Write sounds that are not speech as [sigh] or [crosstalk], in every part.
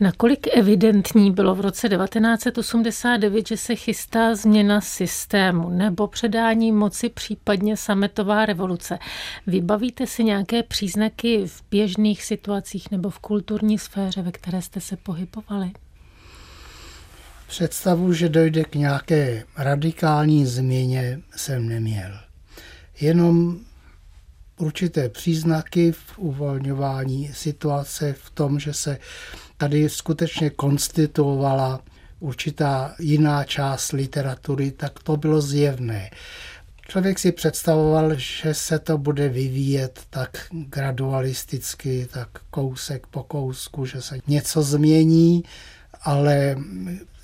Nakolik evidentní bylo v roce 1989, že se chystá změna systému nebo předání moci, případně sametová revoluce? Vybavíte si nějaké příznaky v běžných situacích nebo v kulturní sféře, ve které jste se pohybovali? Představu, že dojde k nějaké radikální změně, jsem neměl. Jenom určité příznaky v uvolňování situace, v tom, že se tady skutečně konstituovala určitá jiná část literatury, tak to bylo zjevné. Člověk si představoval, že se to bude vyvíjet tak gradualisticky, tak kousek po kousku, že se něco změní, ale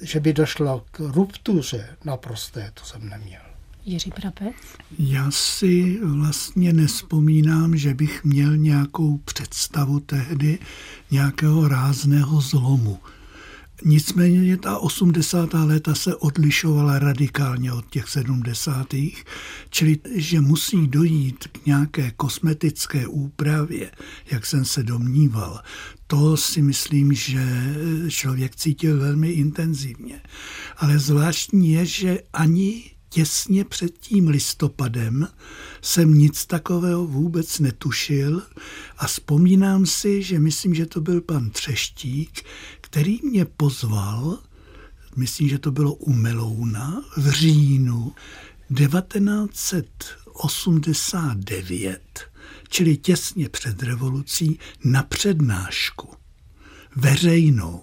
že by došlo k ruptuře naprosté, to jsem neměl. Jiří Brabec? Já si vlastně nespomínám, že bych měl nějakou představu tehdy nějakého rázného zlomu. Nicméně ta 80. léta se odlišovala radikálně od těch 70. Čili, že musí dojít k nějaké kosmetické úpravě, jak jsem se domníval, to si myslím, že člověk cítil velmi intenzivně. Ale zvláštní je, že ani těsně před tím listopadem jsem nic takového vůbec netušil a vzpomínám si, že myslím, že to byl pan Třeštík, který mě pozval, myslím, že to bylo u Melouna v říjnu 1989, čili těsně před revolucí, na přednášku veřejnou.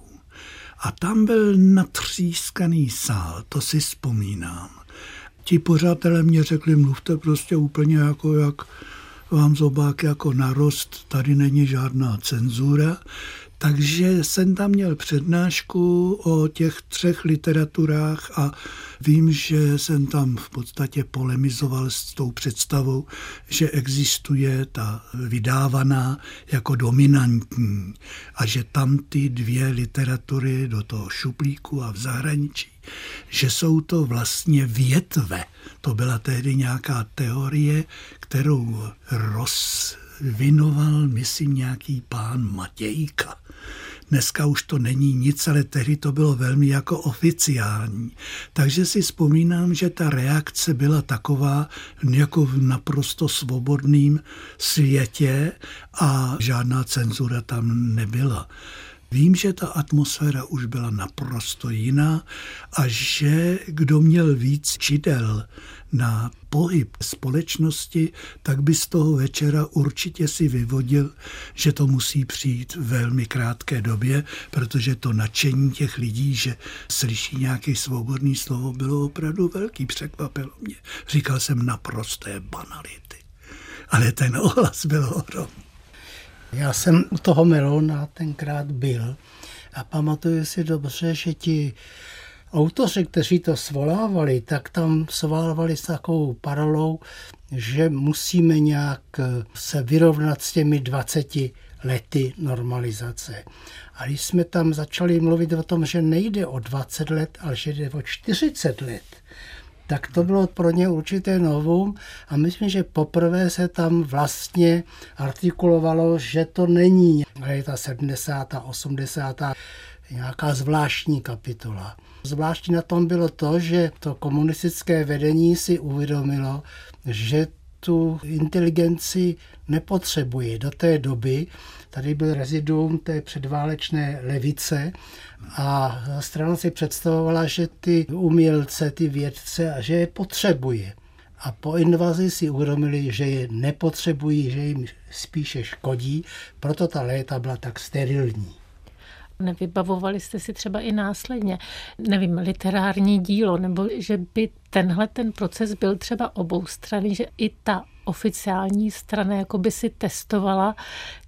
A tam byl natřískaný sál, to si vzpomínám ti pořádatelé mě řekli, mluvte prostě úplně jako jak vám zobák jako narost, tady není žádná cenzura. Takže jsem tam měl přednášku o těch třech literaturách a vím, že jsem tam v podstatě polemizoval s tou představou, že existuje ta vydávaná jako dominantní a že tam ty dvě literatury do toho šuplíku a v zahraničí, že jsou to vlastně větve. To byla tehdy nějaká teorie, kterou rozvinoval, myslím, nějaký pán Matějka Dneska už to není nic, ale tehdy to bylo velmi jako oficiální. Takže si vzpomínám, že ta reakce byla taková jako v naprosto svobodném světě a žádná cenzura tam nebyla. Vím, že ta atmosféra už byla naprosto jiná a že kdo měl víc čidel na pohyb společnosti, tak by z toho večera určitě si vyvodil, že to musí přijít v velmi krátké době, protože to nadšení těch lidí, že slyší nějaké svobodné slovo, bylo opravdu velký. Překvapilo mě. Říkal jsem naprosté banality. Ale ten ohlas byl ohromný. Já jsem u toho Melona tenkrát byl a pamatuju si dobře, že ti autoři, kteří to svolávali, tak tam svolávali s takovou paralou, že musíme nějak se vyrovnat s těmi 20 lety normalizace. A když jsme tam začali mluvit o tom, že nejde o 20 let, ale že jde o 40 let, tak to bylo pro ně určité novum a myslím, že poprvé se tam vlastně artikulovalo, že to není ta 70. 80. nějaká zvláštní kapitola. Zvláštní na tom bylo to, že to komunistické vedení si uvědomilo, že tu inteligenci nepotřebuje. Do té doby tady byl reziduum té předválečné levice a strana si představovala, že ty umělce, ty vědce, že je potřebuje. A po invazi si uvědomili, že je nepotřebují, že jim spíše škodí, proto ta léta byla tak sterilní. Nevybavovali jste si třeba i následně, nevím, literární dílo, nebo že by tenhle ten proces byl třeba obou strany, že i ta oficiální strana jako by si testovala,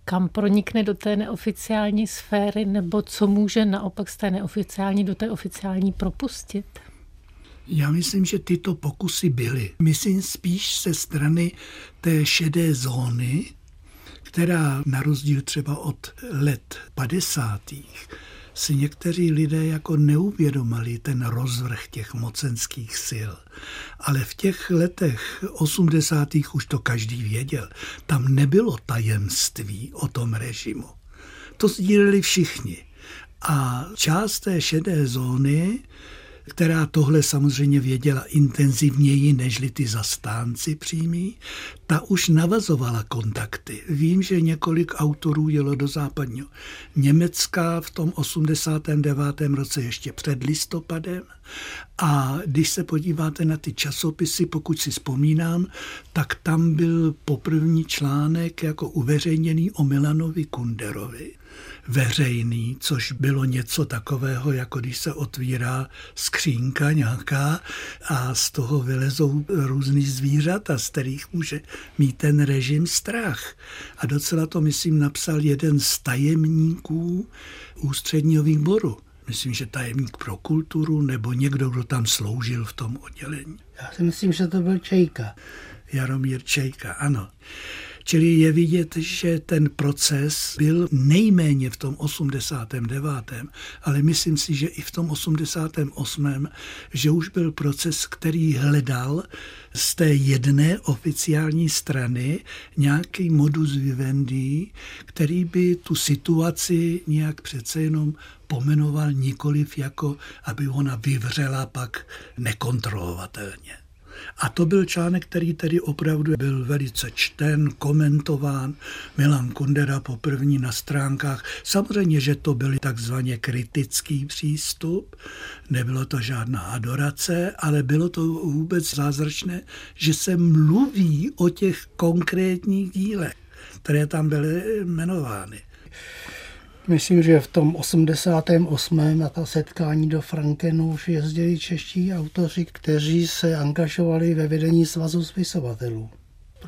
kam pronikne do té neoficiální sféry, nebo co může naopak z té neoficiální do té oficiální propustit? Já myslím, že tyto pokusy byly. Myslím spíš se strany té šedé zóny, která na rozdíl třeba od let 50. si někteří lidé jako neuvědomali ten rozvrh těch mocenských sil. Ale v těch letech 80. už to každý věděl. Tam nebylo tajemství o tom režimu. To sdíleli všichni. A část té šedé zóny která tohle samozřejmě věděla intenzivněji nežli ty zastánci přímí, ta už navazovala kontakty. Vím, že několik autorů jelo do západního Německa v tom 89. roce ještě před listopadem a když se podíváte na ty časopisy, pokud si vzpomínám, tak tam byl poprvní článek jako uveřejněný o Milanovi Kunderovi veřejný, což bylo něco takového, jako když se otvírá skřínka nějaká a z toho vylezou různý zvířata, z kterých může mít ten režim strach. A docela to, myslím, napsal jeden z tajemníků ústředního výboru. Myslím, že tajemník pro kulturu nebo někdo, kdo tam sloužil v tom oddělení. Já si myslím, že to byl Čejka. Jaromír Čejka, ano. Čili je vidět, že ten proces byl nejméně v tom 89., ale myslím si, že i v tom 88., že už byl proces, který hledal z té jedné oficiální strany nějaký modus vivendi, který by tu situaci nějak přece jenom pomenoval nikoliv jako, aby ona vyvřela pak nekontrolovatelně. A to byl článek, který tedy opravdu byl velice čten, komentován. Milan Kundera poprvní na stránkách. Samozřejmě, že to byl takzvaně kritický přístup, nebylo to žádná adorace, ale bylo to vůbec zázračné, že se mluví o těch konkrétních dílech, které tam byly jmenovány. Myslím, že v tom 88. na ta setkání do Frankenu už jezdili čeští autoři, kteří se angažovali ve vedení svazu spisovatelů.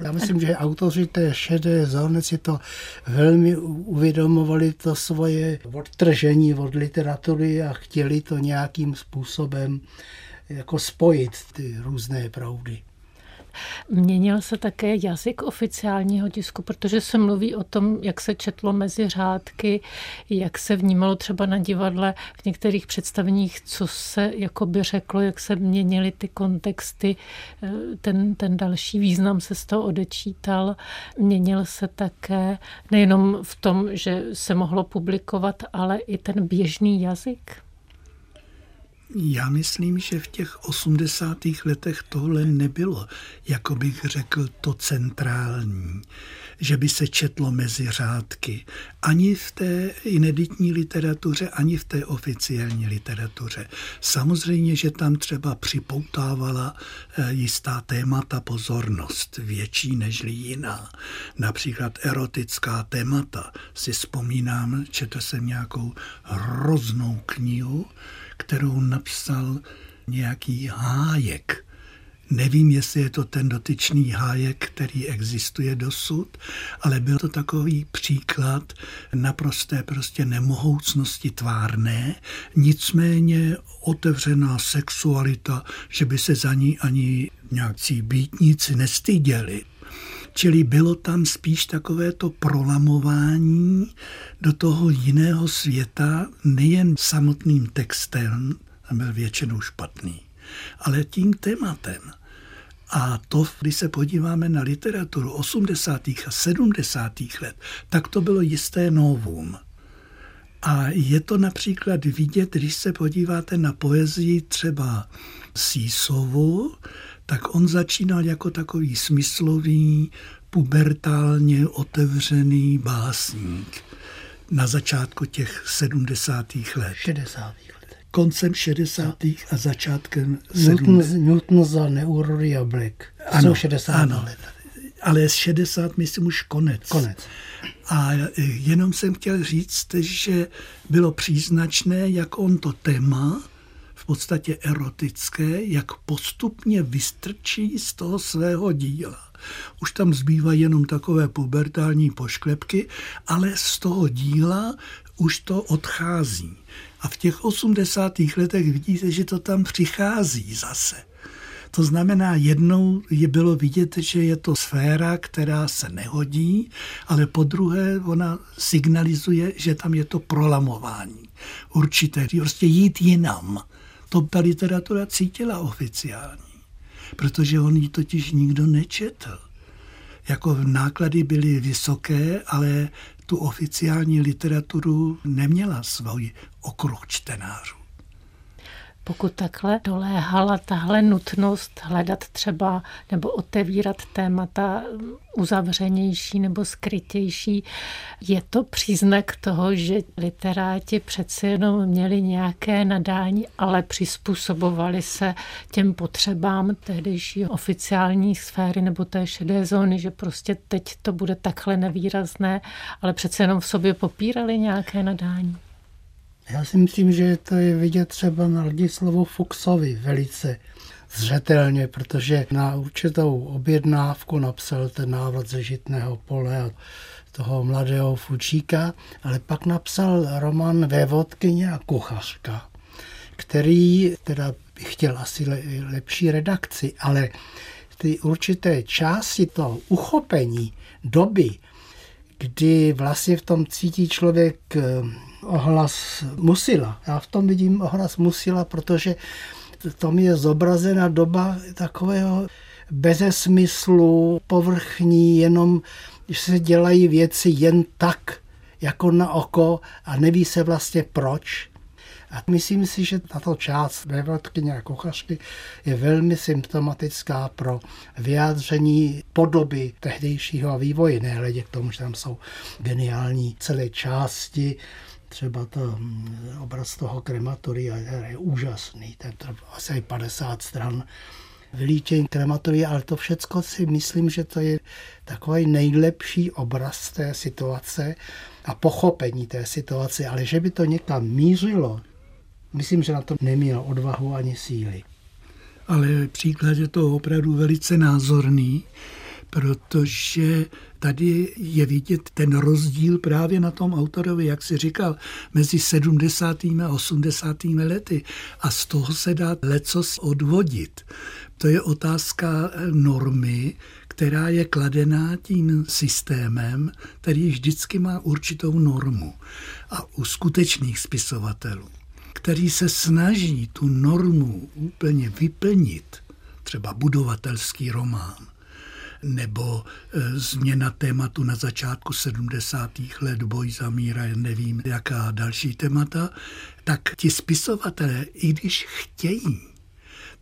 Já myslím, že autoři té šedé zóny si to velmi uvědomovali to svoje odtržení od literatury a chtěli to nějakým způsobem jako spojit ty různé proudy. Měnil se také jazyk oficiálního tisku, protože se mluví o tom, jak se četlo mezi řádky, jak se vnímalo třeba na divadle v některých představeních, co se jakoby řeklo, jak se měnily ty kontexty, ten, ten další význam se z toho odečítal. Měnil se také nejenom v tom, že se mohlo publikovat, ale i ten běžný jazyk. Já myslím, že v těch 80. letech tohle nebylo, jako bych řekl, to centrální, že by se četlo mezi řádky. Ani v té ineditní literatuře, ani v té oficiální literatuře. Samozřejmě, že tam třeba připoutávala eh, jistá témata pozornost, větší než jiná. Například erotická témata. Si vzpomínám, četl jsem nějakou hroznou knihu, kterou napsal nějaký hájek. Nevím, jestli je to ten dotyčný hájek, který existuje dosud, ale byl to takový příklad naprosté prostě nemohoucnosti tvárné, nicméně otevřená sexualita, že by se za ní ani nějací býtníci nestyděli. Čili bylo tam spíš takové to prolamování do toho jiného světa, nejen samotným textem, ten byl většinou špatný, ale tím tématem. A to, když se podíváme na literaturu 80. a 70. let, tak to bylo jisté novum. A je to například vidět, když se podíváte na poezii třeba Sísovu, tak on začínal jako takový smyslový, pubertálně otevřený básník na začátku těch 70. let. 60. let. Koncem 60. a začátkem Newton, 70. Newton za neúrody a Black. Ano, 60. ano. let. Ale z 60, myslím, už konec. Konec. A jenom jsem chtěl říct, že bylo příznačné, jak on to téma podstatě erotické, jak postupně vystrčí z toho svého díla. Už tam zbývají jenom takové pubertální pošklepky, ale z toho díla už to odchází. A v těch 80. letech vidíte, že to tam přichází zase. To znamená, jednou je bylo vidět, že je to sféra, která se nehodí, ale po druhé ona signalizuje, že tam je to prolamování určité, prostě jít jinam. To ta literatura cítila oficiální, protože on ji totiž nikdo nečetl. Jako náklady byly vysoké, ale tu oficiální literaturu neměla svůj okruh čtenářů pokud takhle doléhala tahle nutnost hledat třeba nebo otevírat témata uzavřenější nebo skrytější, je to příznak toho, že literáti přeci jenom měli nějaké nadání, ale přizpůsobovali se těm potřebám tehdejší oficiální sféry nebo té šedé zóny, že prostě teď to bude takhle nevýrazné, ale přece jenom v sobě popírali nějaké nadání. Já si myslím, že to je vidět třeba na Ladislavu Fuxovi velice zřetelně, protože na určitou objednávku napsal ten návrat ze žitného pole a toho mladého Fučíka, ale pak napsal román Vévodkyně a kuchařka, který teda chtěl asi lepší redakci, ale ty určité části toho uchopení doby, kdy vlastně v tom cítí člověk ohlas Musila. Já v tom vidím ohlas Musila, protože tam je zobrazena doba takového bezesmyslu, povrchní, jenom že se dělají věci jen tak, jako na oko a neví se vlastně proč. A myslím si, že tato část vévodkyně a kuchařky je velmi symptomatická pro vyjádření podoby tehdejšího vývoje, nehledě k tomu, že tam jsou geniální celé části, třeba to hm, obraz toho krematoria je úžasný, ten to asi 50 stran vylíčení krematoria, ale to všecko si myslím, že to je takový nejlepší obraz té situace a pochopení té situace, ale že by to někam mířilo, myslím, že na to neměl odvahu ani síly. Ale příklad je to opravdu velice názorný, protože tady je vidět ten rozdíl právě na tom autorovi, jak si říkal, mezi 70. a 80. lety. A z toho se dá lecos odvodit. To je otázka normy, která je kladená tím systémem, který vždycky má určitou normu. A u skutečných spisovatelů, který se snaží tu normu úplně vyplnit, třeba budovatelský román, nebo e, změna tématu na začátku 70. let, boj za míra, nevím, jaká další témata, tak ti spisovatelé, i když chtějí,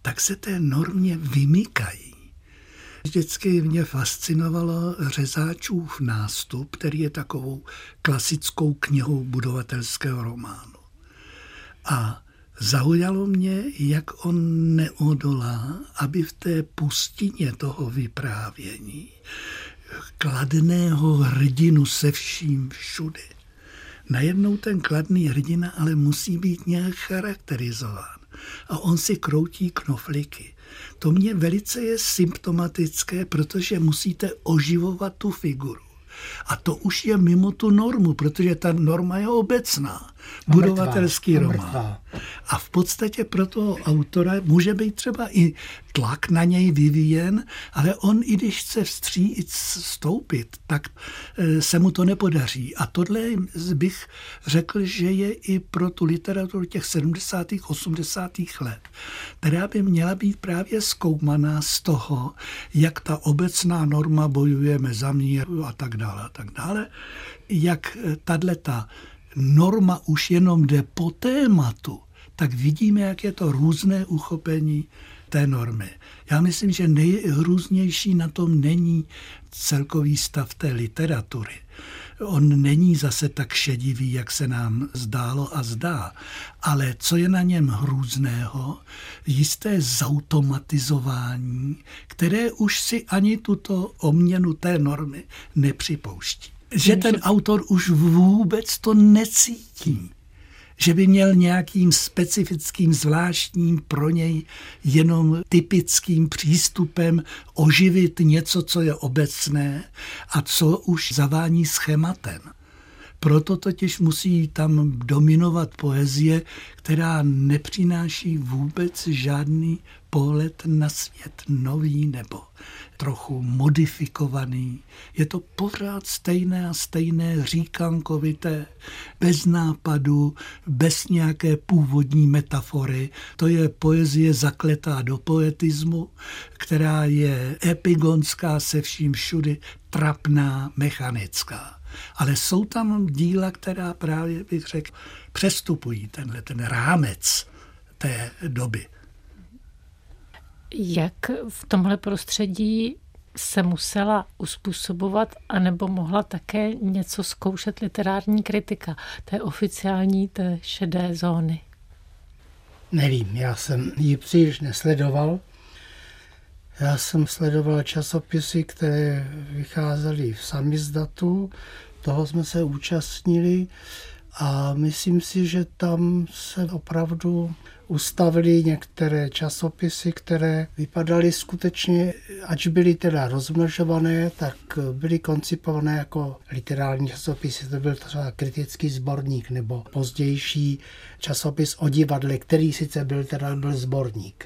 tak se té normě vymykají. Vždycky mě fascinovalo řezáčův nástup, který je takovou klasickou knihou budovatelského románu. A Zaujalo mě, jak on neodolá, aby v té pustině toho vyprávění kladného hrdinu se vším všude. Najednou ten kladný hrdina ale musí být nějak charakterizován. A on si kroutí knofliky. To mě velice je symptomatické, protože musíte oživovat tu figuru. A to už je mimo tu normu, protože ta norma je obecná. Budovatelský román. A v podstatě pro toho autora může být třeba i tlak na něj vyvíjen, ale on, i když chce vstříc stoupit, tak e, se mu to nepodaří. A tohle bych řekl, že je i pro tu literaturu těch 70. 80. let, která by měla být právě zkoumaná z toho, jak ta obecná norma bojujeme za mír a tak dále a tak dále, jak e, tato norma už jenom jde po tématu, tak vidíme, jak je to různé uchopení té normy. Já myslím, že nejhrůznější na tom není celkový stav té literatury. On není zase tak šedivý, jak se nám zdálo a zdá, ale co je na něm hrůzného, jisté zautomatizování, které už si ani tuto oměnu té normy nepřipouští. Že ten autor už vůbec to necítí že by měl nějakým specifickým, zvláštním, pro něj jenom typickým přístupem oživit něco, co je obecné a co už zavání schématem. Proto totiž musí tam dominovat poezie, která nepřináší vůbec žádný pohled na svět nový nebo trochu modifikovaný. Je to pořád stejné a stejné říkankovité, bez nápadu, bez nějaké původní metafory. To je poezie zakletá do poetismu, která je epigonská se vším všudy, trapná, mechanická. Ale jsou tam díla, která právě bych řekl, přestupují tenhle ten rámec té doby. Jak v tomhle prostředí se musela uspůsobovat, anebo mohla také něco zkoušet literární kritika té oficiální, té šedé zóny? Nevím, já jsem ji příliš nesledoval. Já jsem sledoval časopisy, které vycházely v samizdatu, toho jsme se účastnili a myslím si, že tam se opravdu ustavili některé časopisy, které vypadaly skutečně, ač byly teda rozmnožované, tak byly koncipované jako literární časopisy. To byl třeba kritický sborník nebo pozdější časopis o divadle, který sice byl teda byl sborník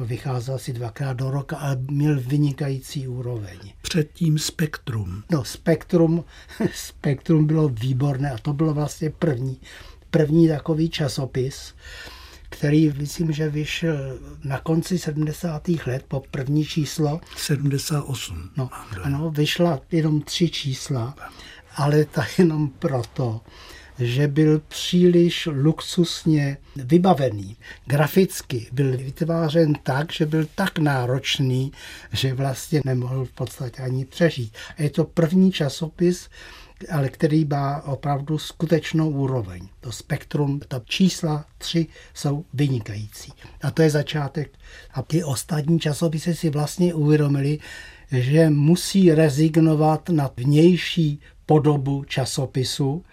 vycházel asi dvakrát do roka, ale měl vynikající úroveň. Předtím Spektrum. No, Spektrum, [laughs] Spektrum bylo výborné a to bylo vlastně první, první takový časopis, který myslím, že vyšel na konci 70. let po první číslo. 78. No, ano, vyšla jenom tři čísla, ale to [laughs] jenom proto, že byl příliš luxusně vybavený. Graficky byl vytvářen tak, že byl tak náročný, že vlastně nemohl v podstatě ani přežít. A je to první časopis, ale který má opravdu skutečnou úroveň. To spektrum, ta čísla tři jsou vynikající. A to je začátek. A ty ostatní časopisy si vlastně uvědomili, že musí rezignovat na vnější podobu časopisu,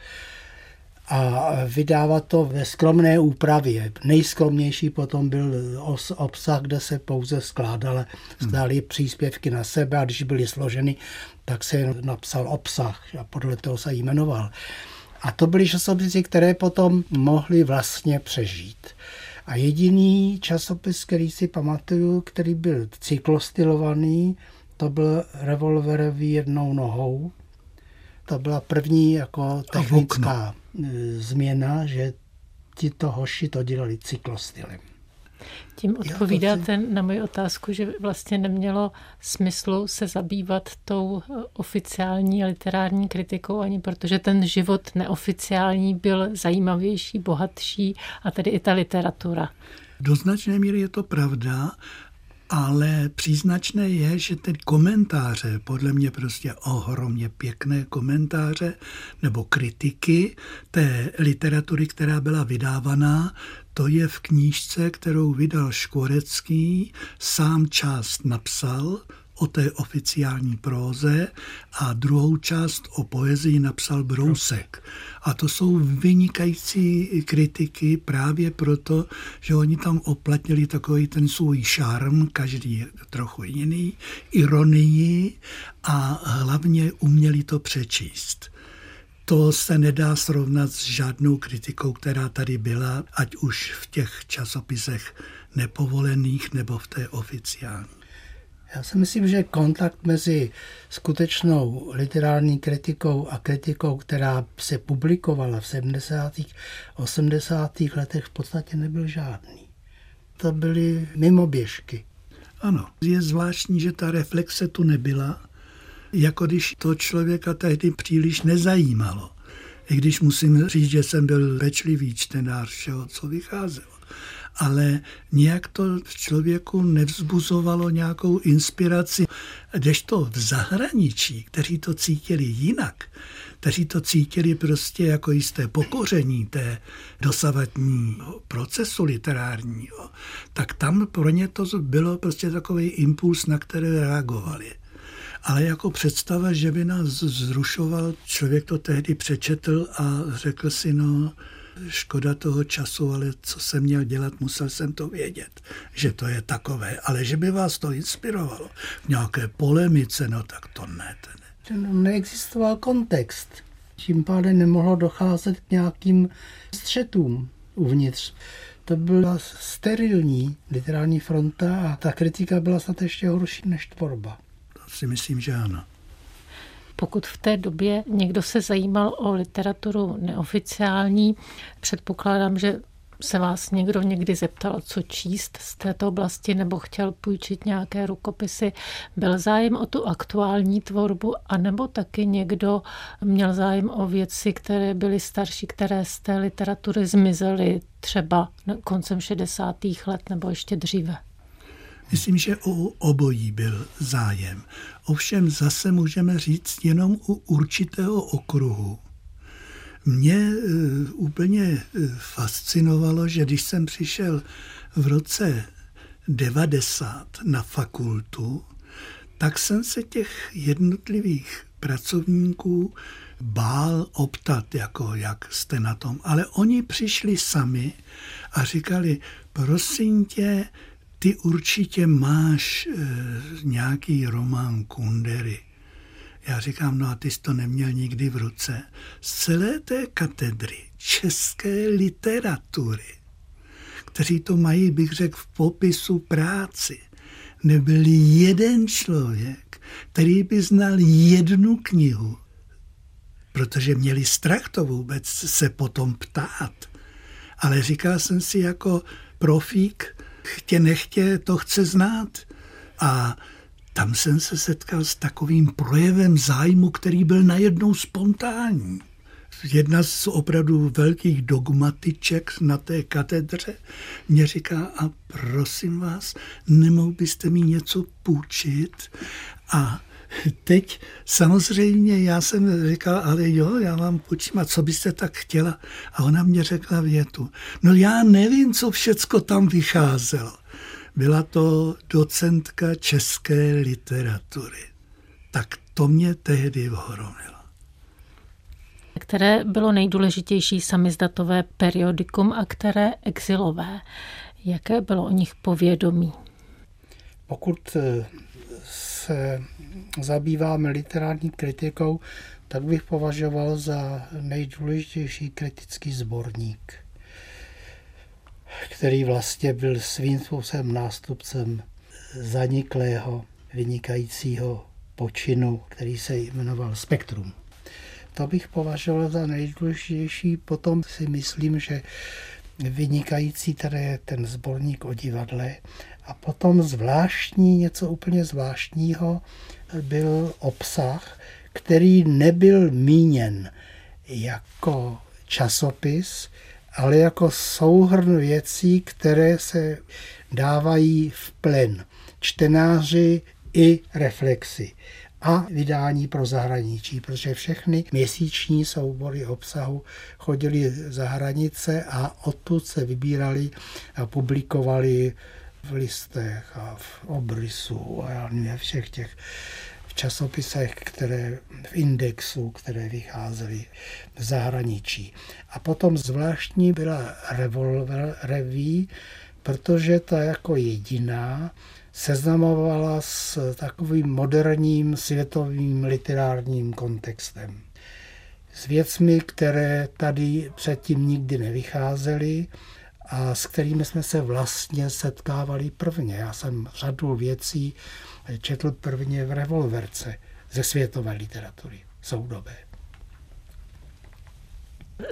a vydávat to ve skromné úpravě. Nejskromnější potom byl obsah, kde se pouze skládaly, skládaly příspěvky na sebe a když byly složeny, tak se napsal obsah a podle toho se jmenoval. A to byly časopisy, které potom mohly vlastně přežít. A jediný časopis, který si pamatuju, který byl cyklostylovaný, to byl revolverový jednou nohou. To byla první jako technická E, změna, že tito hoši to dělali cyklostylem. Tím odpovídáte na moji otázku, že vlastně nemělo smyslu se zabývat tou e, oficiální literární kritikou, ani protože ten život neoficiální byl zajímavější, bohatší a tedy i ta literatura. Do značné míry je to pravda, ale příznačné je, že ty komentáře, podle mě prostě ohromně pěkné komentáře nebo kritiky té literatury, která byla vydávaná, to je v knížce, kterou vydal Škvorecký, sám část napsal, o té oficiální próze a druhou část o poezii napsal Brousek. A to jsou vynikající kritiky právě proto, že oni tam oplatnili takový ten svůj šarm, každý je trochu jiný, ironii a hlavně uměli to přečíst to se nedá srovnat s žádnou kritikou, která tady byla, ať už v těch časopisech nepovolených nebo v té oficiální. Já si myslím, že kontakt mezi skutečnou literární kritikou a kritikou, která se publikovala v 70. 80. letech, v podstatě nebyl žádný. To byly mimoběžky. Ano, je zvláštní, že ta reflexe tu nebyla, jako když to člověka tehdy příliš nezajímalo. I když musím říct, že jsem byl pečlivý čtenář všeho, co vycházelo ale nějak to v člověku nevzbuzovalo nějakou inspiraci. to v zahraničí, kteří to cítili jinak, kteří to cítili prostě jako jisté pokoření té dosavatní procesu literárního, tak tam pro ně to bylo prostě takový impuls, na který reagovali. Ale jako představa, že by nás zrušoval, člověk to tehdy přečetl a řekl si, no, škoda toho času, ale co jsem měl dělat, musel jsem to vědět, že to je takové. Ale že by vás to inspirovalo v nějaké polemice, no tak to ne. To ne. Neexistoval kontext. Tím pádem nemohlo docházet k nějakým střetům uvnitř to byla sterilní literární fronta a ta kritika byla snad ještě horší než tvorba. Si myslím, že ano. Pokud v té době někdo se zajímal o literaturu neoficiální, předpokládám, že se vás někdo někdy zeptal, co číst z této oblasti, nebo chtěl půjčit nějaké rukopisy, byl zájem o tu aktuální tvorbu, anebo taky někdo měl zájem o věci, které byly starší, které z té literatury zmizely třeba koncem 60. let nebo ještě dříve? Myslím, že o obojí byl zájem. Ovšem zase můžeme říct jenom u určitého okruhu. Mě e, úplně e, fascinovalo, že když jsem přišel v roce 90 na fakultu, tak jsem se těch jednotlivých pracovníků bál optat, jako jak jste na tom. Ale oni přišli sami a říkali, prosím tě, ty určitě máš e, nějaký román Kundery. Já říkám, no a ty jsi to neměl nikdy v ruce. Z celé té katedry české literatury, kteří to mají, bych řekl, v popisu práci, nebyl jeden člověk, který by znal jednu knihu, protože měli strach to vůbec se potom ptát. Ale říkal jsem si jako profík, chtě nechtě to chce znát. A tam jsem se setkal s takovým projevem zájmu, který byl najednou spontánní. Jedna z opravdu velkých dogmatiček na té katedře mě říká, a prosím vás, nemohl byste mi něco půjčit? A teď samozřejmě já jsem říkal, ale jo, já vám půjčím, a co byste tak chtěla? A ona mě řekla větu, no já nevím, co všecko tam vycházelo. Byla to docentka české literatury. Tak to mě tehdy ohromilo. Které bylo nejdůležitější samizdatové periodikum a které exilové? Jaké bylo o nich povědomí? Pokud eh, se zabýváme literární kritikou, tak bych považoval za nejdůležitější kritický sborník který vlastně byl svým způsobem nástupcem zaniklého, vynikajícího počinu, který se jmenoval Spektrum. To bych považoval za nejdůležitější. Potom si myslím, že vynikající tady je ten sborník o divadle. A potom zvláštní, něco úplně zvláštního byl obsah, který nebyl míněn jako časopis, ale jako souhrn věcí, které se dávají v plen. Čtenáři i reflexy a vydání pro zahraničí, protože všechny měsíční soubory obsahu chodili za hranice a odtud se vybírali a publikovali v listech a v obrysu a já nevím, všech těch v časopisech, které v indexu, které vycházely v zahraničí. A potom zvláštní byla Revolver Reví, protože ta jako jediná seznamovala s takovým moderním světovým literárním kontextem. S věcmi, které tady předtím nikdy nevycházely s kterými jsme se vlastně setkávali prvně. Já jsem řadu věcí četl prvně v revolverce ze světové literatury soudobé.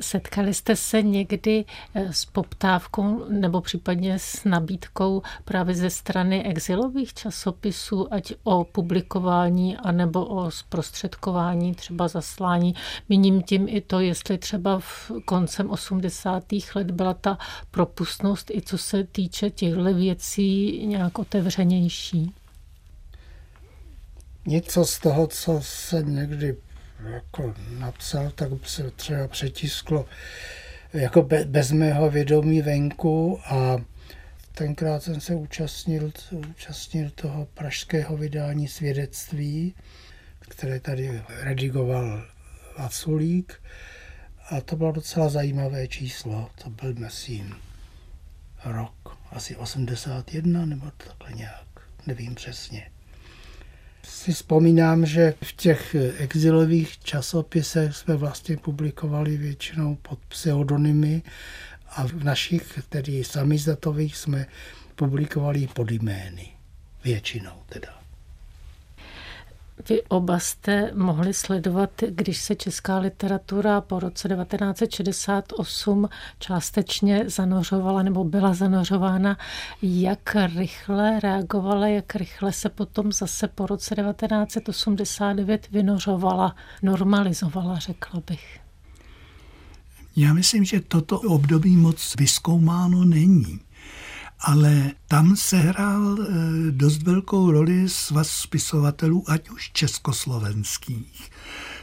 Setkali jste se někdy eh, s poptávkou nebo případně s nabídkou právě ze strany exilových časopisů, ať o publikování anebo o zprostředkování, třeba zaslání. Míním tím i to, jestli třeba v koncem 80. let byla ta propustnost i co se týče těchto věcí nějak otevřenější. Něco z toho, co jsem někdy jako napsal, tak se třeba přetisklo jako be, bez mého vědomí venku a tenkrát jsem se účastnil, účastnil toho pražského vydání svědectví, které tady redigoval Vaculík. A to bylo docela zajímavé číslo, to byl myslím rok asi 81 nebo takhle nějak, nevím přesně si vzpomínám, že v těch exilových časopisech jsme vlastně publikovali většinou pod pseudonymy A v našich, tedy samizdatových, jsme publikovali pod jmény. Většinou teda. Vy oba jste mohli sledovat, když se česká literatura po roce 1968 částečně zanořovala nebo byla zanořována, jak rychle reagovala, jak rychle se potom zase po roce 1989 vynořovala, normalizovala, řekla bych. Já myslím, že toto období moc vyskoumáno není ale tam sehrál eh, dost velkou roli svaz spisovatelů, ať už československých.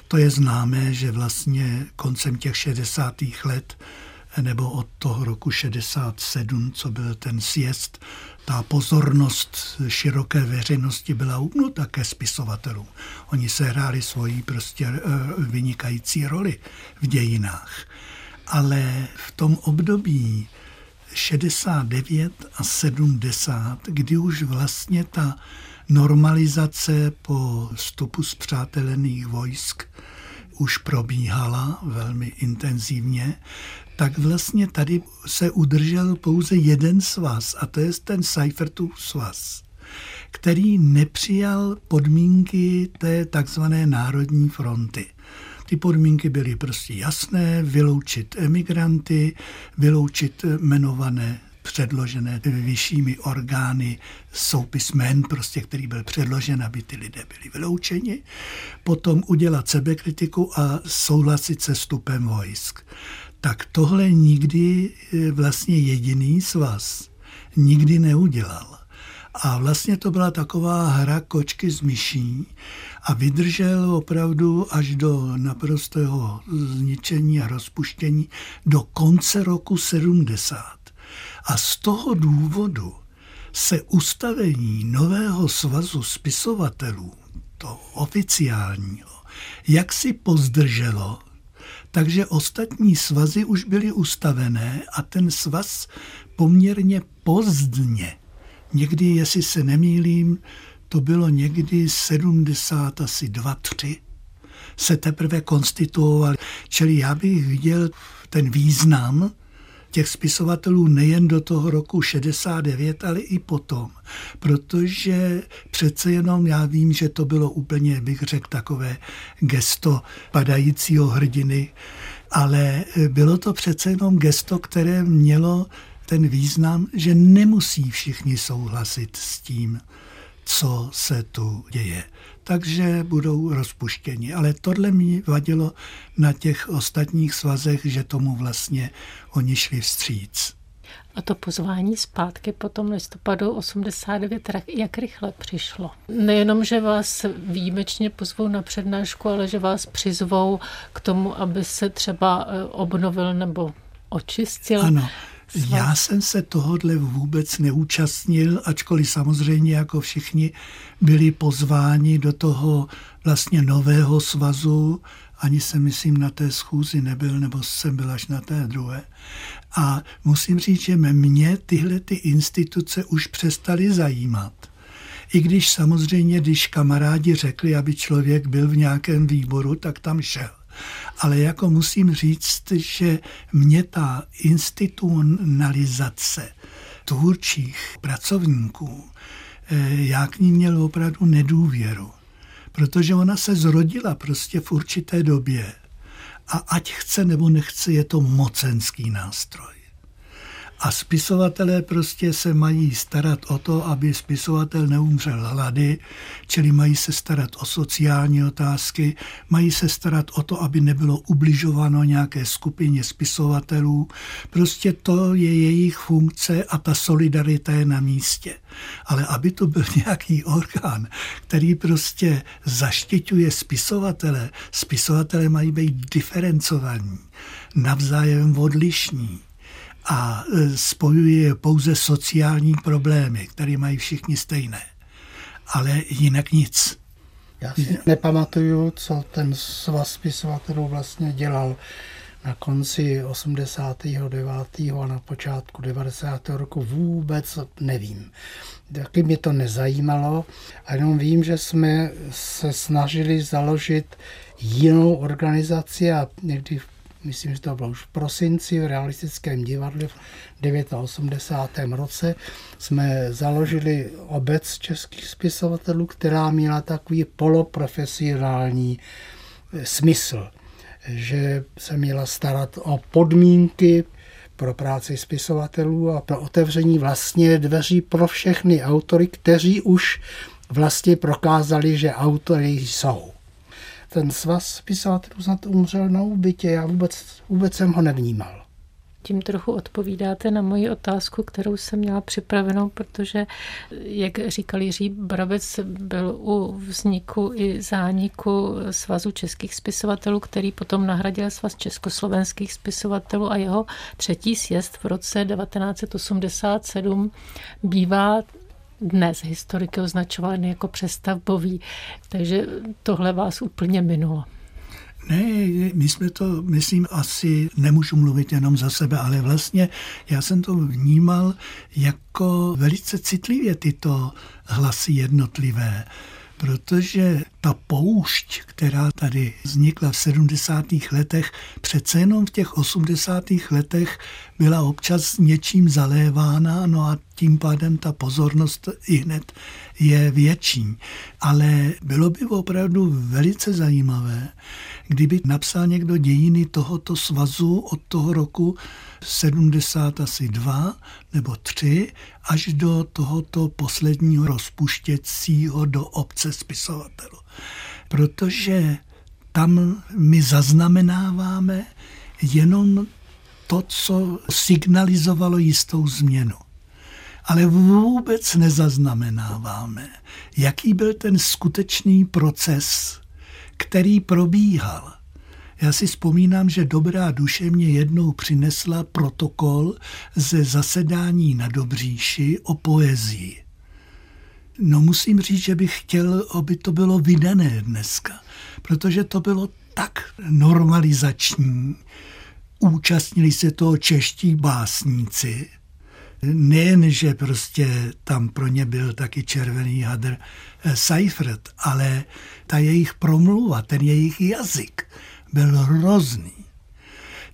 To je známé, že vlastně koncem těch 60. let nebo od toho roku 67, co byl ten sjezd, ta pozornost široké veřejnosti byla upnuta ke spisovatelům. Oni se hráli svoji prostě eh, vynikající roli v dějinách. Ale v tom období 69 a 70, kdy už vlastně ta normalizace po vstupu zpřátelených vojsk už probíhala velmi intenzivně, tak vlastně tady se udržel pouze jeden svaz a to je ten Seifertův svaz, který nepřijal podmínky té takzvané Národní fronty. Ty podmínky byly prostě jasné, vyloučit emigranty, vyloučit jmenované předložené vyššími orgány soupis jmen, prostě, který byl předložen, aby ty lidé byli vyloučeni. Potom udělat sebekritiku a souhlasit se stupem vojsk. Tak tohle nikdy eh, vlastně jediný svaz nikdy neudělal. A vlastně to byla taková hra kočky s myší a vydržel opravdu až do naprostého zničení a rozpuštění do konce roku 70. A z toho důvodu se ustavení nového svazu spisovatelů, to oficiálního, jak si pozdrželo, takže ostatní svazy už byly ustavené a ten svaz poměrně pozdně Někdy, jestli se nemýlím, to bylo někdy 70, asi 2, 3, se teprve konstituovali. Čili já bych viděl ten význam těch spisovatelů nejen do toho roku 69, ale i potom. Protože přece jenom já vím, že to bylo úplně, bych řekl, takové gesto padajícího hrdiny, ale bylo to přece jenom gesto, které mělo ten význam, že nemusí všichni souhlasit s tím, co se tu děje. Takže budou rozpuštěni. Ale tohle mi vadilo na těch ostatních svazech, že tomu vlastně oni šli vstříc. A to pozvání zpátky po tom listopadu 89, jak rychle přišlo? Nejenom, že vás výjimečně pozvou na přednášku, ale že vás přizvou k tomu, aby se třeba eh, obnovil nebo očistil ano. Já jsem se tohodle vůbec neúčastnil, ačkoliv samozřejmě jako všichni byli pozváni do toho vlastně nového svazu. Ani jsem, myslím, na té schůzi nebyl, nebo jsem byl až na té druhé. A musím říct, že mě tyhle ty instituce už přestaly zajímat. I když samozřejmě, když kamarádi řekli, aby člověk byl v nějakém výboru, tak tam šel ale jako musím říct, že mě ta institucionalizace tvůrčích pracovníků, eh, já k ní měl opravdu nedůvěru, protože ona se zrodila prostě v určité době a ať chce nebo nechce, je to mocenský nástroj. A spisovatelé prostě se mají starat o to, aby spisovatel neumřel hlady, čili mají se starat o sociální otázky, mají se starat o to, aby nebylo ubližováno nějaké skupině spisovatelů. Prostě to je jejich funkce a ta solidarita je na místě. Ale aby to byl [laughs] nějaký orgán, který prostě zaštiťuje spisovatele, spisovatele mají být diferencovaní, navzájem odlišní a e, spojuje pouze sociální problémy, které mají všichni stejné. Ale jinak nic. Já si nepamatuju, co ten svaz spisovatelů vlastně dělal na konci 89. a na počátku 90. roku vůbec nevím. Taky mě to nezajímalo a jenom vím, že jsme se snažili založit jinou organizaci a někdy v myslím, že to bylo už v prosinci v realistickém divadle v 89. roce, jsme založili obec českých spisovatelů, která měla takový poloprofesionální eh, smysl, že se měla starat o podmínky pro práci spisovatelů a pro otevření vlastně dveří pro všechny autory, kteří už vlastně prokázali, že autory jsou. Ten svaz spisovatelů snad umřel na úbytě, já vůbec, vůbec jsem ho nevnímal. Tím trochu odpovídáte na moji otázku, kterou jsem měla připravenou, protože, jak říkal Jiří Brabec, byl u vzniku i zániku Svazu českých spisovatelů, který potom nahradil Svaz československých spisovatelů a jeho třetí sjezd v roce 1987 bývá dnes historiky označovány jako přestavbový, takže tohle vás úplně minulo. Ne, my jsme to, myslím, asi nemůžu mluvit jenom za sebe, ale vlastně já jsem to vnímal jako velice citlivě tyto hlasy jednotlivé protože ta poušť, která tady vznikla v 70. letech, přece jenom v těch 80. letech byla občas něčím zalévána, no a tím pádem ta pozornost i hned je větší. Ale bylo by opravdu velice zajímavé, kdyby napsal někdo dějiny tohoto svazu od toho roku 70 asi dva nebo tři až do tohoto posledního rozpuštěcího do obce spisovatelů. Protože tam my zaznamenáváme jenom to, co signalizovalo jistou změnu. Ale vůbec nezaznamenáváme, jaký byl ten skutečný proces, který probíhal. Já si vzpomínám, že dobrá duše mě jednou přinesla protokol ze zasedání na Dobříši o poezii. No musím říct, že bych chtěl, aby to bylo vydané dneska, protože to bylo tak normalizační. Účastnili se toho čeští básníci, nejen, že prostě tam pro ně byl taky červený hadr eh, Seifert, ale ta jejich promluva, ten jejich jazyk byl hrozný.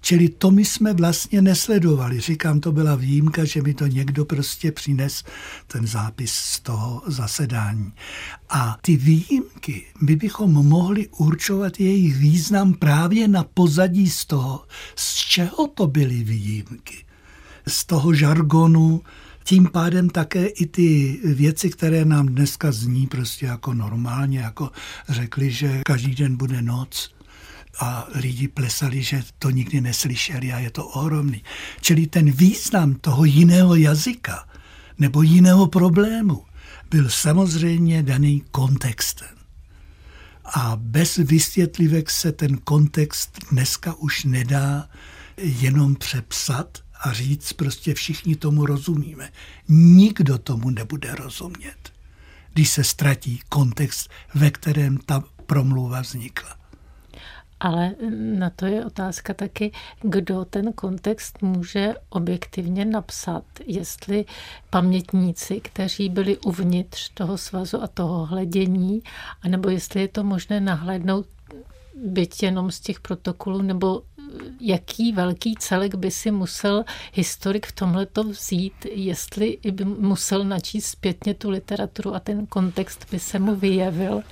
Čili to my jsme vlastně nesledovali. Říkám, to byla výjimka, že mi to někdo prostě přines ten zápis z toho zasedání. A ty výjimky, my bychom mohli určovat jejich význam právě na pozadí z toho, z čeho to byly výjimky z toho žargonu, tím pádem také i ty věci, které nám dneska zní prostě jako normálně, jako řekli, že každý den bude noc a lidi plesali, že to nikdy neslyšeli a je to ohromný. Čili ten význam toho jiného jazyka nebo jiného problému byl samozřejmě daný kontextem. A bez vysvětlivek se ten kontext dneska už nedá jenom přepsat, a říct prostě všichni tomu rozumíme. Nikdo tomu nebude rozumět, když se ztratí kontext, ve kterém ta promluva vznikla. Ale na to je otázka taky, kdo ten kontext může objektivně napsat. Jestli pamětníci, kteří byli uvnitř toho svazu a toho hledění, anebo jestli je to možné nahlédnout byť jenom z těch protokolů, nebo jaký velký celek by si musel historik v tomhle to vzít, jestli by musel načíst zpětně tu literaturu a ten kontext by se mu vyjevil,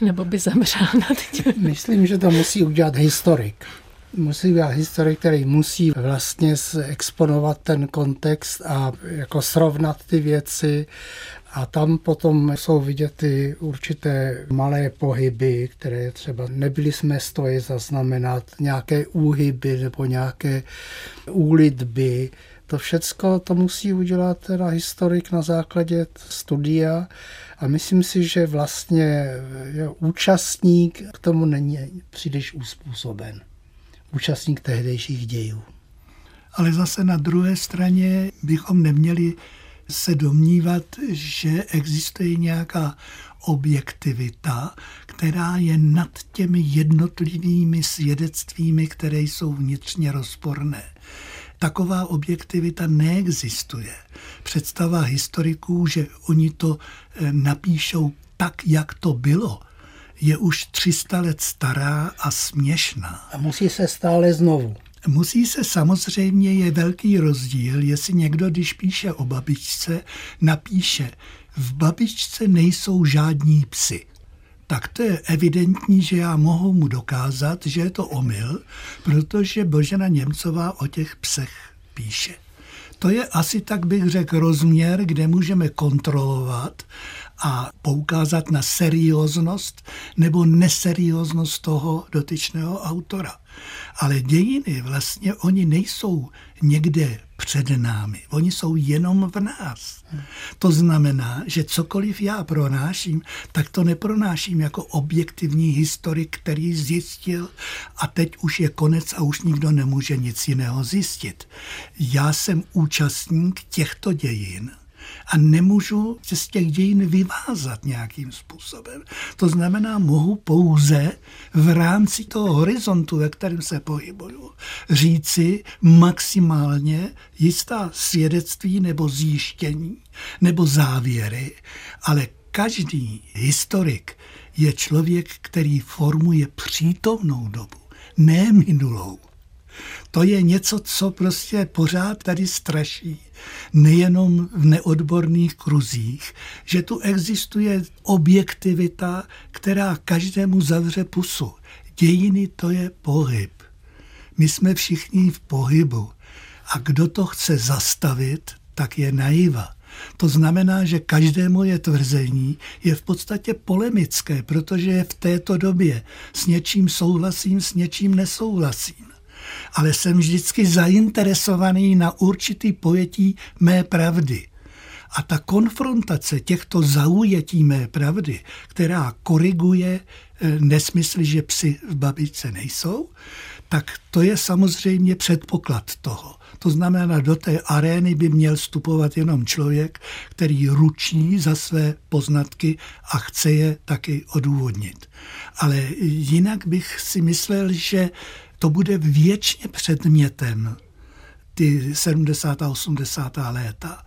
nebo by zemřel nad tím. Myslím, že to musí udělat historik. Musí být historik, který musí vlastně exponovat ten kontext a jako srovnat ty věci a tam potom jsou vidět ty určité malé pohyby, které třeba nebyly jsme stoje zaznamenat, nějaké úhyby nebo nějaké úlitby. To všecko to musí udělat teda historik na základě studia a myslím si, že vlastně účastník k tomu není příliš uspůsoben. Účastník tehdejších dějů. Ale zase na druhé straně bychom neměli se domnívat, že existuje nějaká objektivita, která je nad těmi jednotlivými svědectvími, které jsou vnitřně rozporné. Taková objektivita neexistuje. Představa historiků, že oni to eh, napíšou tak, jak to bylo, je už 300 let stará a směšná. A musí se stále znovu. Musí se samozřejmě, je velký rozdíl, jestli někdo, když píše o babičce, napíše, v babičce nejsou žádní psy. Tak to je evidentní, že já mohu mu dokázat, že je to omyl, protože Božena Němcová o těch psech píše. To je asi tak bych řekl rozměr, kde můžeme kontrolovat a poukázat na serióznost nebo neserióznost toho dotyčného autora. Ale dějiny vlastně oni nejsou někde před námi. Oni jsou jenom v nás. To znamená, že cokoliv já pronáším, tak to nepronáším jako objektivní historik, který zjistil a teď už je konec a už nikdo nemůže nic jiného zjistit. Já jsem účastník těchto dějin a nemůžu se z těch dějin vyvázat nějakým způsobem. To znamená, mohu pouze v rámci toho horizontu, ve kterém se pohybuju, říci maximálně jistá svědectví nebo zjištění nebo závěry, ale každý historik je člověk, který formuje přítomnou dobu, ne minulou. To je něco, co prostě pořád tady straší. Nejenom v neodborných kruzích, že tu existuje objektivita, která každému zavře pusu. Dějiny to je pohyb. My jsme všichni v pohybu. A kdo to chce zastavit, tak je naiva. To znamená, že každé moje tvrzení je v podstatě polemické, protože je v této době. S něčím souhlasím, s něčím nesouhlasím ale jsem vždycky zainteresovaný na určitý pojetí mé pravdy. A ta konfrontace těchto zaujetí mé pravdy, která koriguje eh, nesmysly, že psy v babičce nejsou, tak to je samozřejmě předpoklad toho. To znamená, do té arény by měl vstupovat jenom člověk, který ručí za své poznatky a chce je taky odůvodnit. Ale jinak bych si myslel, že to bude věčně předmětem ty 70. a 80. léta.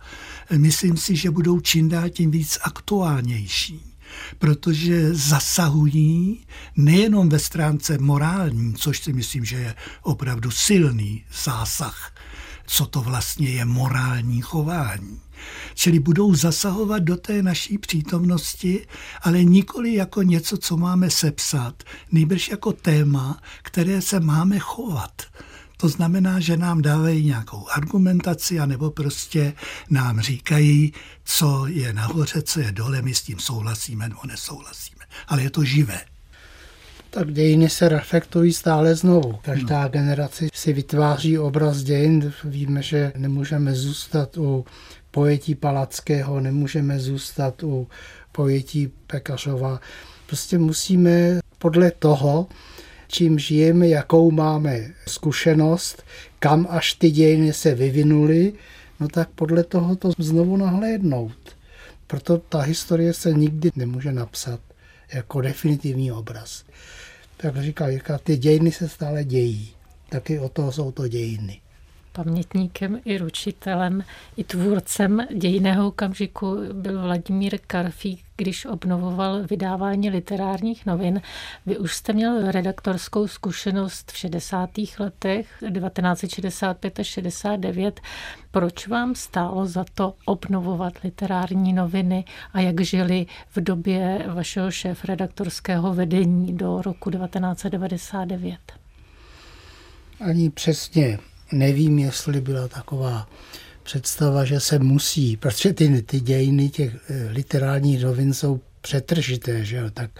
Myslím si, že budou čím dál tím víc aktuálnější, protože zasahují nejenom ve stránce morální, což si myslím, že je opravdu silný zásah, co to vlastně je morální chování. Čili budou zasahovat do té naší přítomnosti, ale nikoli jako něco, co máme sepsat, nejbrž jako téma, které se máme chovat. To znamená, že nám dávají nějakou argumentaci, anebo prostě nám říkají, co je nahoře, co je dole, my s tím souhlasíme nebo nesouhlasíme. Ale je to živé. Tak dějiny se reflektují stále znovu. Každá no. generace si vytváří obraz dějin. Víme, že nemůžeme zůstat u pojetí Palackého, nemůžeme zůstat u pojetí Pekařova. Prostě musíme podle toho, čím žijeme, jakou máme zkušenost, kam až ty dějiny se vyvinuly, no tak podle toho to znovu nahlédnout. Proto ta historie se nikdy nemůže napsat jako definitivní obraz. Tak říká Jirka, ty dějiny se stále dějí. Taky o toho jsou to dějiny pamětníkem i ručitelem, i tvůrcem dějného okamžiku byl Vladimír Karfík, když obnovoval vydávání literárních novin. Vy už jste měl redaktorskou zkušenost v 60. letech 1965 až 69. Proč vám stálo za to obnovovat literární noviny a jak žili v době vašeho šéf redaktorského vedení do roku 1999? Ani přesně nevím, jestli byla taková představa, že se musí, protože ty, ty dějiny těch eh, literárních novin jsou přetržité, že jo? tak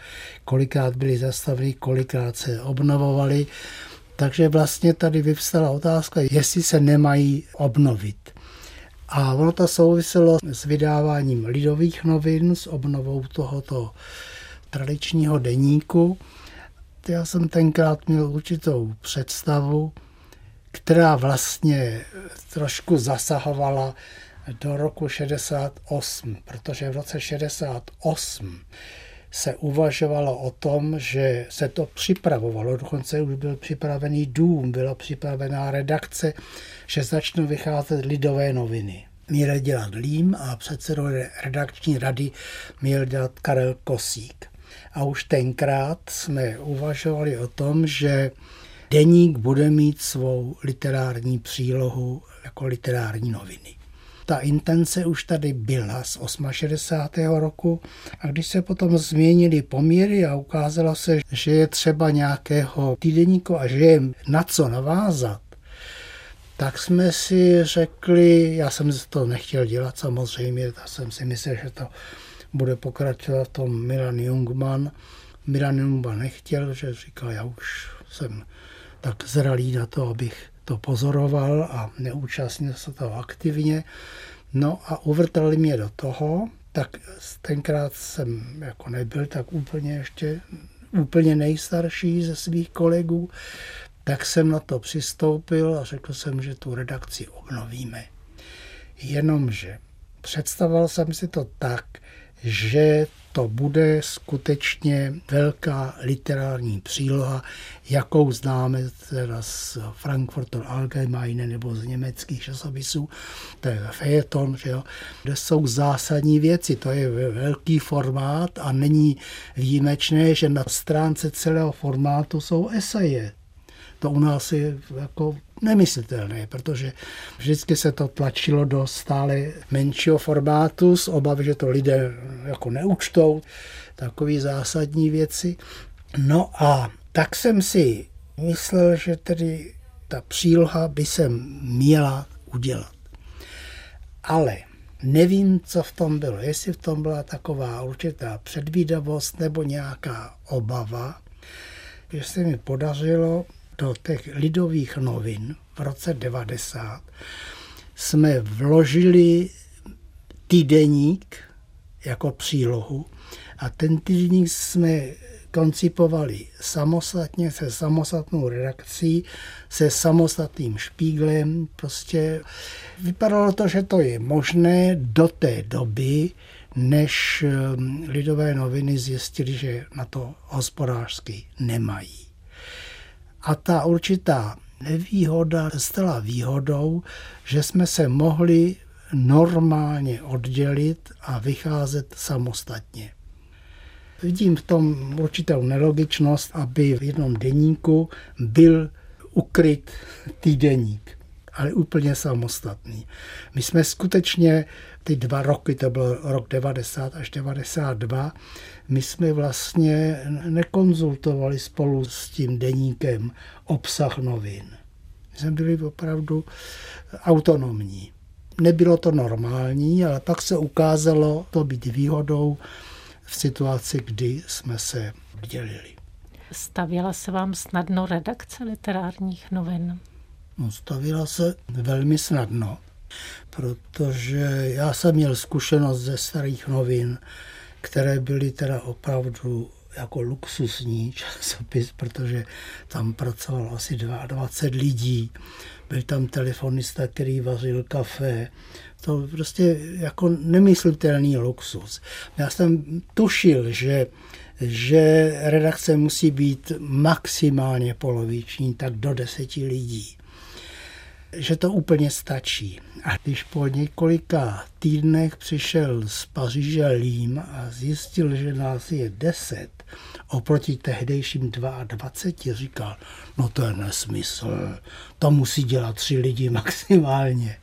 kolikrát byly zastaveny, kolikrát se obnovovaly. Takže vlastně tady vyvstala otázka, jestli se nemají obnovit. A ono to souviselo s vydáváním lidových novin, s obnovou tohoto tradičního deníku. Já jsem tenkrát měl určitou představu, která vlastně trošku zasahovala do roku 68, protože v roce 68 se uvažovalo o tom, že se to připravovalo, dokonce už byl připravený dům, byla připravená redakce, že začnou vycházet lidové noviny. Měl dělat Lím a předsedou redakční rady měl dělat Karel Kosík. A už tenkrát jsme uvažovali o tom, že deník bude mít svou literární přílohu jako literární noviny. Ta intence už tady byla z 68. roku a když se potom změnily poměry a ukázalo se, že je třeba nějakého týdeníku a že je na co navázat, tak jsme si řekli, já jsem to nechtěl dělat samozřejmě, já jsem si myslel, že to bude pokračovat v tom Milan Jungman. Milan Jungman nechtěl, že říkal, já už jsem tak zralý na to, abych to pozoroval a neúčastnil se toho aktivně. No a uvrtali mě do toho, tak tenkrát jsem jako nebyl tak úplně ještě úplně nejstarší ze svých kolegů, tak jsem na to přistoupil a řekl jsem, že tu redakci obnovíme. Jenomže představoval jsem si to tak, že to bude skutečně velká literární příloha, jakou známe teda z Frankfurter Allgemeine nebo z německých časopisů, to je Fejeton, že jo, kde jsou zásadní věci, to je velký formát a není výjimečné, že na stránce celého formátu jsou eseje. To u nás je jako nemyslitelné, protože vždycky se to tlačilo do stále menšího formátu s obavy, že to lidé jako neučtou, takové zásadní věci. No a tak jsem si myslel, že tedy ta příloha by se měla udělat. Ale nevím, co v tom bylo. Jestli v tom byla taková určitá předvídavost nebo nějaká obava, že se mi podařilo do těch lidových novin v roce 90 jsme vložili týdeník jako přílohu a ten týdeník jsme koncipovali samostatně se samostatnou redakcí, se samostatným špíglem. Prostě vypadalo to, že to je možné do té doby, než um, lidové noviny zjistili, že na to hospodářsky nemají. A ta určitá nevýhoda stala výhodou, že jsme se mohli normálně oddělit a vycházet samostatně. Vidím v tom určitou nelogičnost, aby v jednom deníku byl ukryt týdeník, ale úplně samostatný. My jsme skutečně ty dva roky, to byl rok 90 až 92, my jsme vlastně nekonzultovali spolu s tím deníkem obsah novin. My jsme byli opravdu autonomní. Nebylo to normální, ale pak se ukázalo to být výhodou v situaci, kdy jsme se dělili. Stavěla se vám snadno redakce literárních novin? No, stavila se velmi snadno, protože já jsem měl zkušenost ze starých novin, které byly teda opravdu jako luxusní [laughs] časopis, protože tam pracovalo asi 22 lidí. Byl tam telefonista, který vařil kafe. To prostě jako nemyslitelný luxus. Já jsem tušil, že že redakce musí být maximálně poloviční, tak do deseti lidí že to úplně stačí. A když po několika týdnech přišel z Paříže Lím a zjistil, že nás je deset, oproti tehdejším 22, říkal, no to je nesmysl, to musí dělat tři lidi maximálně.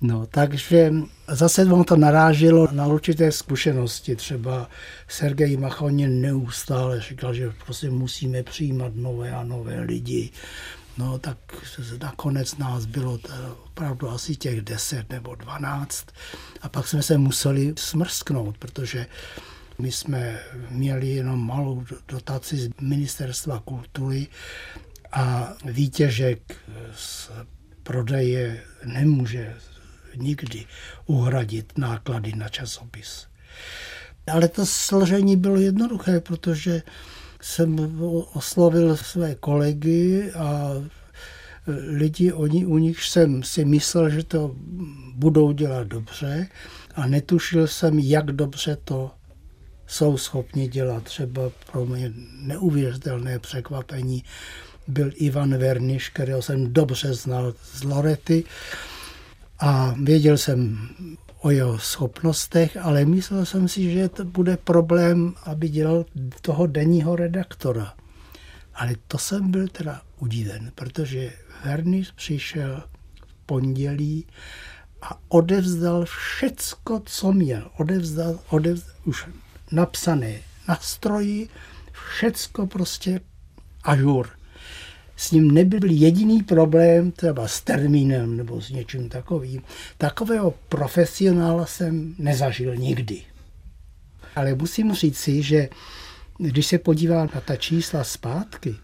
No, takže zase vám to naráželo na určité zkušenosti. Třeba Sergej Machonin neustále říkal, že prostě musíme přijímat nové a nové lidi. No tak nakonec nás bylo opravdu asi těch 10 nebo 12 a pak jsme se museli smrsknout, protože my jsme měli jenom malou dotaci z ministerstva kultury a výtěžek z prodeje nemůže nikdy uhradit náklady na časopis. Ale to složení bylo jednoduché, protože jsem oslovil své kolegy a lidi, oni, u nich jsem si myslel, že to budou dělat dobře a netušil jsem, jak dobře to jsou schopni dělat. Třeba pro mě neuvěřitelné překvapení byl Ivan Verniš, kterého jsem dobře znal z Lorety A věděl jsem o jeho schopnostech, ale myslel jsem si, že to bude problém, aby dělal toho denního redaktora. Ale to jsem byl teda udiven, protože Vernis přišel v pondělí a odevzdal všecko, co měl. Odevzdal, odevzdal už napsané na stroji, všecko prostě ažur. S ním nebyl jediný problém třeba s termínem nebo s něčím takovým. Takového profesionála jsem nezažil nikdy. Ale musím říct si, že když se podívám na ta čísla zpátky,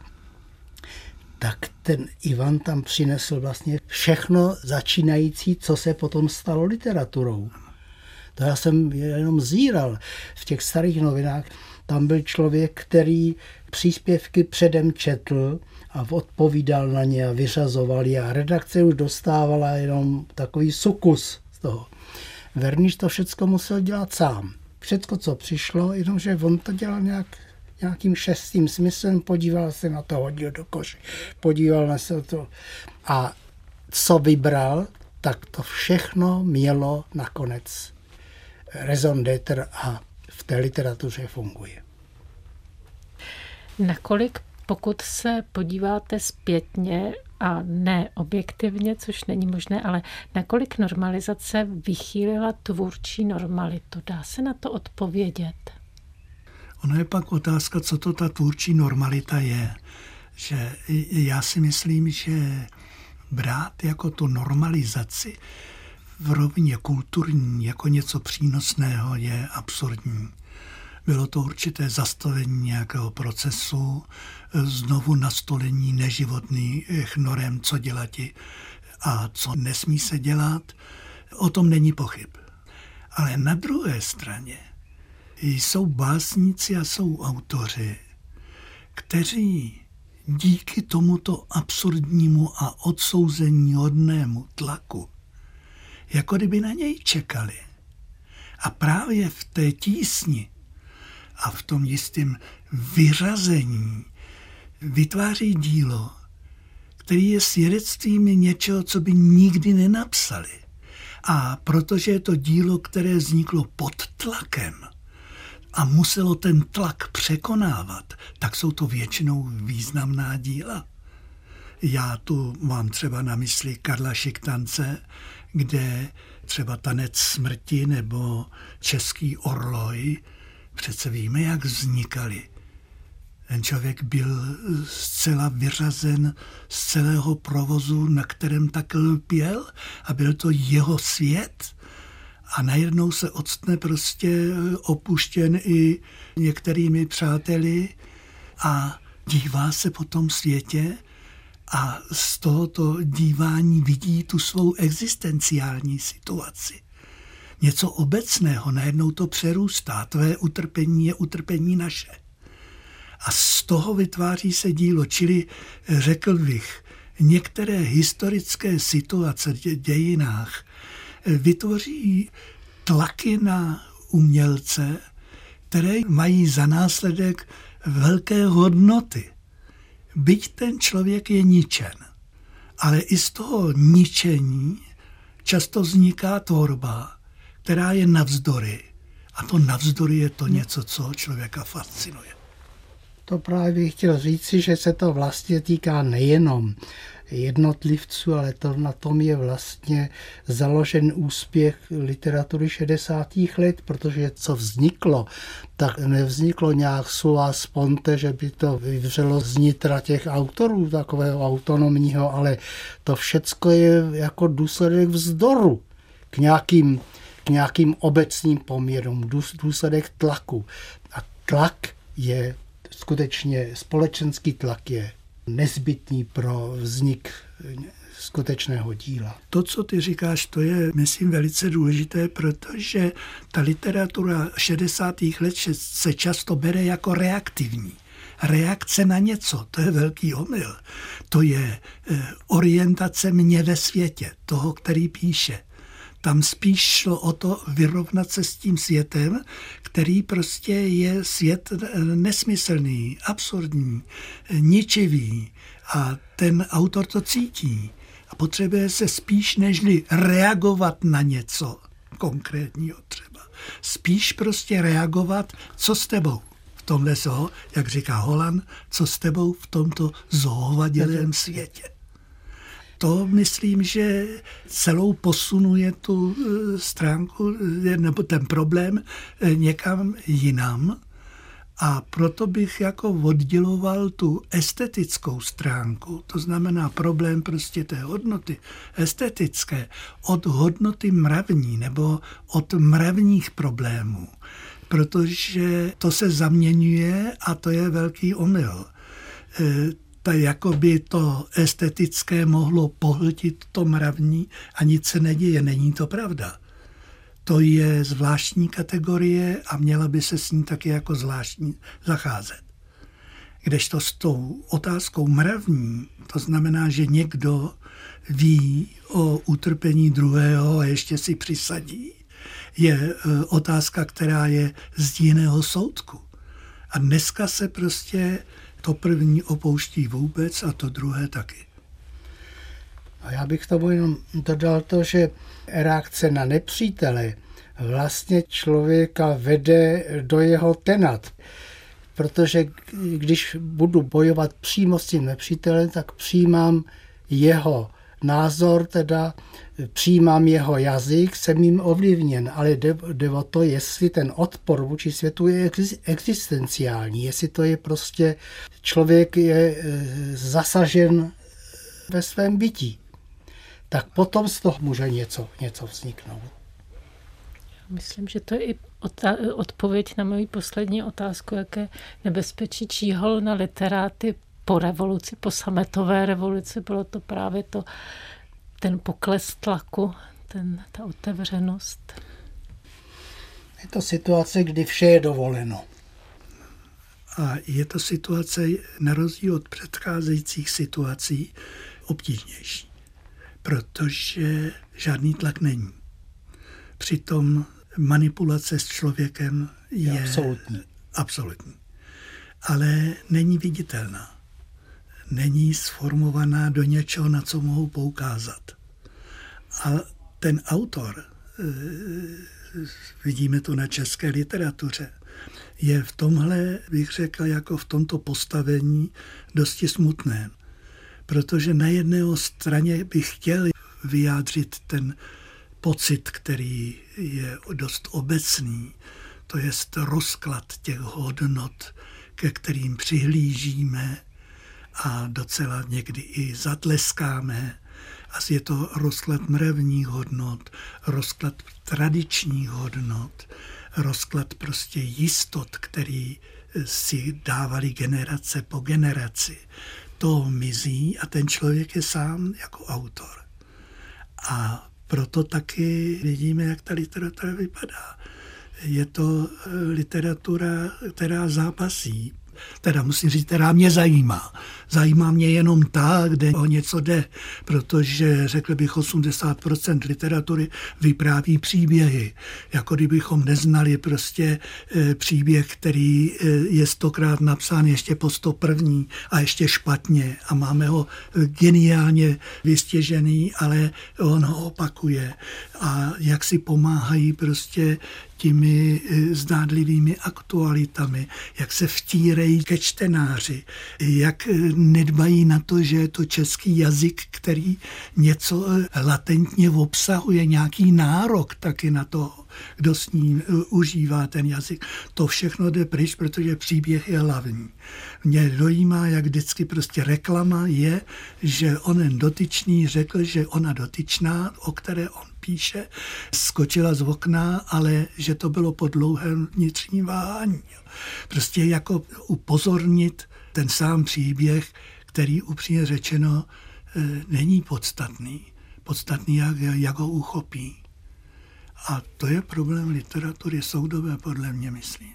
tak ten Ivan tam přinesl vlastně všechno začínající, co se potom stalo literaturou. To já jsem jenom zíral v těch starých novinách. Tam byl člověk, který příspěvky předem četl a odpovídal na ně a vyřazoval je. A redakce už dostávala jenom takový sukus z toho. Verniš to všechno musel dělat sám. Všecko, co přišlo, jenomže on to dělal nějak nějakým šestým smyslem, podíval se na to, hodil do koše, podíval na se to a co vybral, tak to všechno mělo nakonec raison d'être a v té literatuře funguje. Nakolik, pokud se podíváte zpětně a ne objektivně, což není možné, ale nakolik normalizace vychýlila tvůrčí normalitu? Dá se na to odpovědět? Ono je pak otázka, co to ta tvůrčí normalita je. Že já si myslím, že brát jako tu normalizaci v rovině kulturní jako něco přínosného je absurdní. Bylo to určité zastavení nějakého procesu, znovu nastolení neživotných norem, co dělat a co nesmí se dělat. O tom není pochyb. Ale na druhé straně jsou básníci a jsou autoři, kteří díky tomuto absurdnímu a odsouzení hodnému tlaku, jako kdyby na něj čekali. A právě v té tísni a v tom jistém vyřazení vytváří dílo, který je svědectvím něčeho, co by nikdy nenapsali. A protože je to dílo, které vzniklo pod tlakem – a muselo ten tlak překonávat, tak jsou to většinou významná díla. Já tu mám třeba na mysli Karla Šiktance, kde třeba Tanec smrti nebo Český orloj, přece víme, jak vznikaly. Ten člověk byl zcela vyřazen z celého provozu, na kterém tak lpěl a byl to jeho svět a najednou se odstne prostě opuštěn i některými přáteli a dívá se po tom světě a z tohoto dívání vidí tu svou existenciální situaci. Něco obecného, najednou to přerůstá. Tvé utrpení je utrpení naše. A z toho vytváří se dílo, čili řekl bych, některé historické situace v dějinách vytvoří tlaky na umělce, které mají za následek velké hodnoty. Byť ten člověk je ničen, ale i z toho ničení často vzniká tvorba, která je navzdory. A to navzdory je to něco, co člověka fascinuje. To právě bych chtěl říci, že se to vlastně týká nejenom jednotlivců, ale to na tom je vlastně založen úspěch literatury 60. let, protože co vzniklo, tak nevzniklo nějak sua sponte, že by to vyvřelo z nitra těch autorů takového autonomního, ale to všecko je jako důsledek vzdoru k nějakým, k nějakým obecným poměrům, důsledek tlaku. A tlak je skutečně, společenský tlak je nezbytný pro vznik skutečného díla. To, co ty říkáš, to je, myslím, velice důležité, protože ta literatura 60. let se často bere jako reaktivní. Reakce na něco, to je velký omyl. To je eh, orientace mě ve světě, toho, který píše. Tam spíš šlo o to vyrovnat se s tím světem, který prostě je svět nesmyslný, absurdní, ničivý. A ten autor to cítí. A potřebuje se spíš nežli reagovat na něco konkrétního třeba. Spíš prostě reagovat, co s tebou v tomhle zoo, jak říká Holan, co s tebou v tomto zoovadělém světě. To myslím, že celou posunuje tu eh, stránku nebo ten problém eh, někam jinam a proto bych jako odděloval tu estetickou stránku, to znamená problém prostě té hodnoty estetické, od hodnoty mravní nebo od mravních problémů, protože to se zaměňuje a to je velký omyl. E, ta jakoby to estetické mohlo pohltit to mravní a nic se neděje, není to pravda to je zvláštní kategorie a měla by se s ní taky jako zvláštní zacházet. Kdežto s tou otázkou mravní, to znamená, že někdo ví o utrpení druhého a ještě si přisadí, je e, otázka, která je z jiného soudku. A dneska se prostě to první opouští vůbec a to druhé taky. A já bych tomu jenom dodal to, že reakce na nepřítele vlastně člověka vede do jeho tenat. Protože když budu bojovat přímo s tím nepřítelem, tak přijímám jeho názor, teda přijímám jeho jazyk, jsem jim ovlivněn, ale jde, jde o to, jestli ten odpor vůči světu je existenciální, jestli to je prostě, člověk je e, zasažen ve svém bytí tak potom z toho může něco, něco vzniknout. Myslím, že to je i odpověď na moji poslední otázku, jaké nebezpečí číhol na literáty po revoluci, po sametové revoluci. Bylo to právě to, ten pokles tlaku, ten, ta otevřenost. Je to situace, kdy vše je dovoleno. A je to situace, na rozdíl od předcházejících situací, obtížnější protože žádný tlak není. Přitom manipulace s člověkem je, je absolutní. absolutní. Ale není viditelná. Není sformovaná do něčeho, na co mohou poukázat. A ten autor, eh, vidíme to na české literatuře, je v tomhle, bych řekl, jako v tomto postavení dosti smutné protože na jedné straně bych chtěl vyjádřit ten pocit, který je dost obecný, to je rozklad těch hodnot, ke kterým přihlížíme a docela někdy i zatleskáme. A je to rozklad mrevních hodnot, rozklad tradičních hodnot, rozklad prostě jistot, který si dávali generace po generaci to mizí a ten člověk je sám jako autor. A proto taky vidíme, jak ta literatura vypadá. Je to eh, literatura, která zápasí teda musím říct, která mě zajímá. Zajímá mě jenom ta, kde o něco jde, protože řekl bych 80% literatury vypráví příběhy. Jako kdybychom neznali prostě e, příběh, který e, je stokrát napsán ještě po sto první a ještě špatně a máme ho geniálně vystěžený, ale on ho opakuje. A jak si pomáhají prostě těmi eh, zdádlivými aktualitami, jak se vtírají ke čtenáři, jak eh, nedbají na to, že je to český jazyk, který něco eh, latentně obsahuje, nějaký nárok taky na to, kdo s ním užívá ten jazyk. To všechno jde pryč, protože příběh je hlavní. Mě dojímá, jak vždycky prostě reklama je, že onen dotyčný řekl, že ona dotyčná, o které on píše, skočila z okna, ale že to bylo po dlouhém vnitřním váhání. Prostě jako upozornit ten sám příběh, který upřímně řečeno e, není podstatný. Podstatný, jak, jak ho uchopí. A to je problém literatury soudové, podle mě, myslím.